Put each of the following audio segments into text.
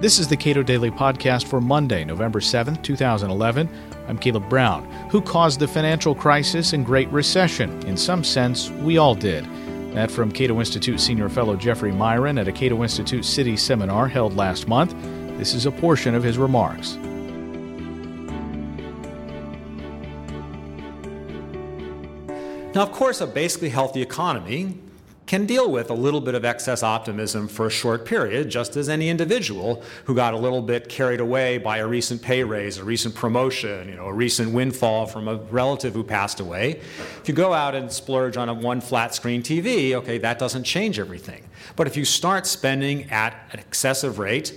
This is the Cato Daily Podcast for Monday, November 7th, 2011. I'm Caleb Brown. Who caused the financial crisis and Great Recession? In some sense, we all did. That from Cato Institute Senior Fellow Jeffrey Miron at a Cato Institute City seminar held last month. This is a portion of his remarks. Now, of course, a basically healthy economy can deal with a little bit of excess optimism for a short period, just as any individual who got a little bit carried away by a recent pay raise, a recent promotion, you know, a recent windfall from a relative who passed away. If you go out and splurge on a one flat screen TV, okay, that doesn't change everything. But if you start spending at an excessive rate,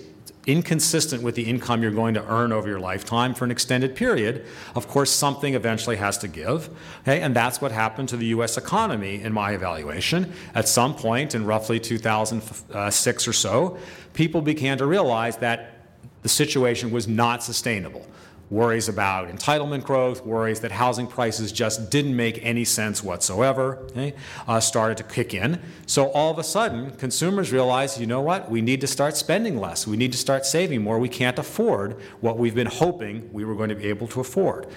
inconsistent with the income you're going to earn over your lifetime for an extended period, of course, something eventually has to give. Okay? And that's what happened to the US economy in my evaluation. At some point in roughly 2006 or so, people began to realize that the situation was not sustainable worries about entitlement growth, worries that housing prices just didn't make any sense whatsoever, okay, uh, started to kick in. So all of a sudden, consumers realized, you know what, we need to start spending less, we need to start saving more, we can't afford what we've been hoping we were going to be able to afford.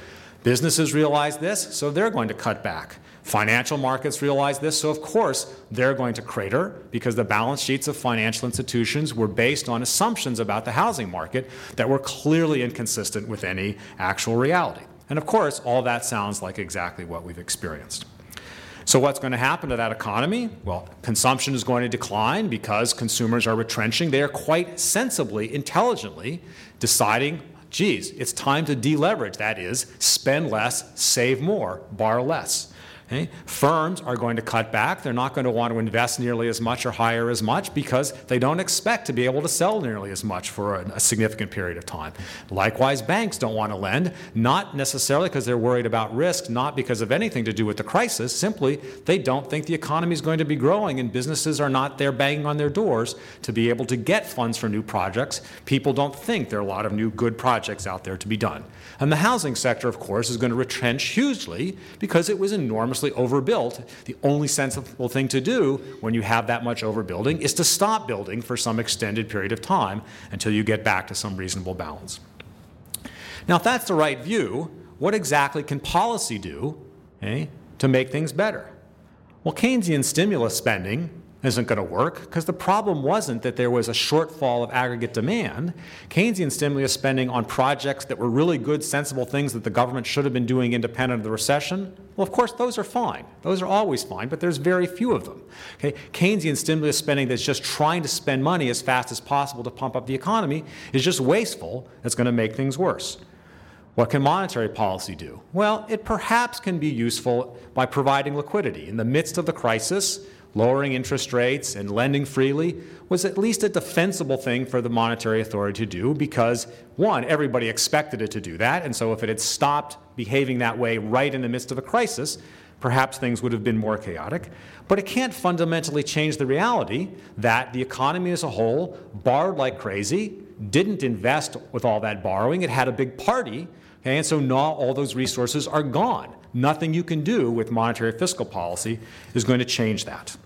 Businesses realize this, so they're going to cut back. Financial markets realize this, so of course they're going to crater because the balance sheets of financial institutions were based on assumptions about the housing market that were clearly inconsistent with any actual reality. And of course, all that sounds like exactly what we've experienced. So, what's going to happen to that economy? Well, consumption is going to decline because consumers are retrenching. They are quite sensibly, intelligently deciding geez, it's time to deleverage. That is, spend less, save more, borrow less. Okay? Firms are going to cut back. They're not going to want to invest nearly as much or hire as much because they don't expect to be able to sell nearly as much for a, a significant period of time. Likewise, banks don't want to lend, not necessarily because they're worried about risk, not because of anything to do with the crisis, simply they don't think the economy is going to be growing and businesses are not there banging on their doors to be able to get funds for new projects. People don't think there are a lot of new good projects out there to be done. And the housing sector, of course, is going to retrench hugely because it was enormous enormously overbuilt, the only sensible thing to do when you have that much overbuilding is to stop building for some extended period of time until you get back to some reasonable balance. Now, if that's the right view, what exactly can policy do okay, to make things better? Well, Keynesian stimulus spending isn't going to work because the problem wasn't that there was a shortfall of aggregate demand. Keynesian stimulus spending on projects that were really good, sensible things that the government should have been doing independent of the recession, well, of course, those are fine. Those are always fine, but there's very few of them. Okay? Keynesian stimulus spending that's just trying to spend money as fast as possible to pump up the economy is just wasteful. It's going to make things worse. What can monetary policy do? Well, it perhaps can be useful by providing liquidity. In the midst of the crisis, lowering interest rates and lending freely was at least a defensible thing for the monetary authority to do because, one, everybody expected it to do that, and so if it had stopped behaving that way right in the midst of a crisis, perhaps things would have been more chaotic. But it can't fundamentally change the reality that the economy as a whole borrowed like crazy, didn't invest with all that borrowing, it had a big party, okay, and so now all those resources are gone. Nothing you can do with monetary fiscal policy is going to change that.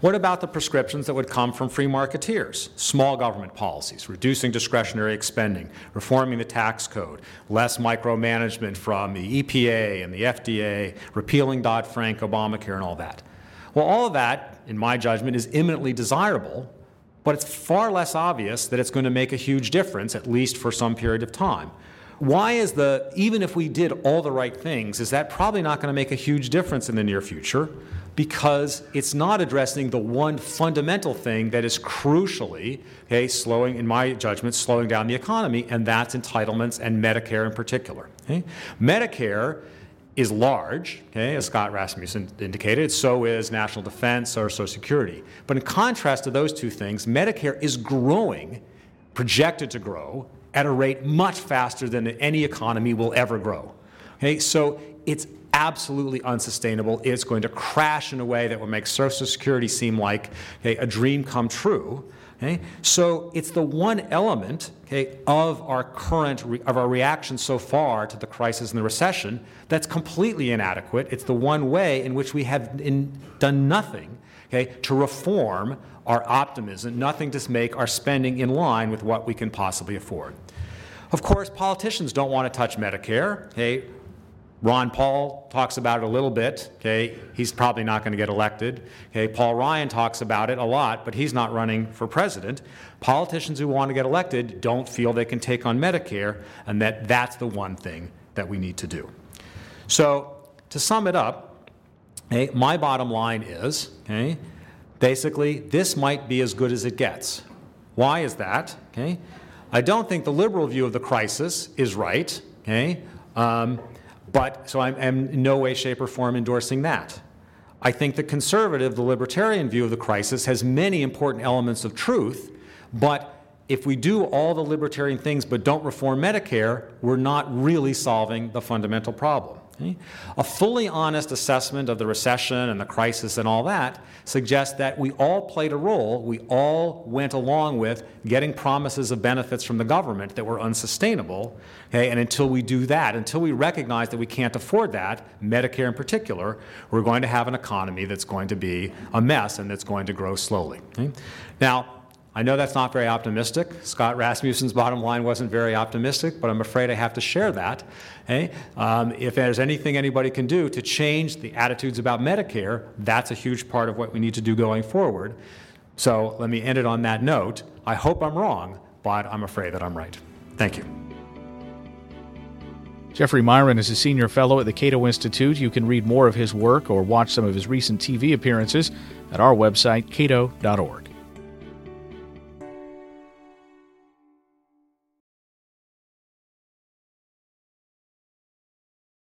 What about the prescriptions that would come from free marketeers? Small government policies, reducing discretionary spending, reforming the tax code, less micromanagement from the EPA and the FDA, repealing Dodd Frank, Obamacare, and all that. Well, all of that, in my judgment, is imminently desirable, but it's far less obvious that it's going to make a huge difference, at least for some period of time. Why is the, even if we did all the right things, is that probably not going to make a huge difference in the near future? Because it's not addressing the one fundamental thing that is crucially, okay, slowing, in my judgment, slowing down the economy, and that's entitlements and Medicare in particular. Okay? Medicare is large, okay, as Scott Rasmussen indicated, so is national defense or Social Security. But in contrast to those two things, Medicare is growing, projected to grow, at a rate much faster than any economy will ever grow. Okay, so it's absolutely unsustainable. It's going to crash in a way that will make Social Security seem like okay, a dream come true. Okay? So it's the one element okay, of our current re- of our reaction so far to the crisis and the recession that's completely inadequate. It's the one way in which we have in, done nothing okay, to reform our optimism, nothing to make our spending in line with what we can possibly afford. Of course, politicians don't want to touch Medicare. Okay? Ron Paul talks about it a little bit. Okay, he's probably not going to get elected. Okay, Paul Ryan talks about it a lot, but he's not running for president. Politicians who want to get elected don't feel they can take on Medicare, and that that's the one thing that we need to do. So, to sum it up, okay, my bottom line is, okay, basically, this might be as good as it gets. Why is that? Okay, I don't think the liberal view of the crisis is right. Okay. Um, but so I'm, I'm in no way, shape, or form endorsing that. I think the conservative, the libertarian view of the crisis has many important elements of truth, but if we do all the libertarian things but don't reform Medicare, we're not really solving the fundamental problem. Okay? A fully honest assessment of the recession and the crisis and all that suggests that we all played a role, we all went along with getting promises of benefits from the government that were unsustainable. Okay? And until we do that, until we recognize that we can't afford that, Medicare in particular, we're going to have an economy that's going to be a mess and that's going to grow slowly. Okay? Now, I know that's not very optimistic. Scott Rasmussen's bottom line wasn't very optimistic, but I'm afraid I have to share that. Okay? Um, if there's anything anybody can do to change the attitudes about Medicare, that's a huge part of what we need to do going forward. So let me end it on that note. I hope I'm wrong, but I'm afraid that I'm right. Thank you. Jeffrey Miron is a senior fellow at the Cato Institute. You can read more of his work or watch some of his recent TV appearances at our website, cato.org.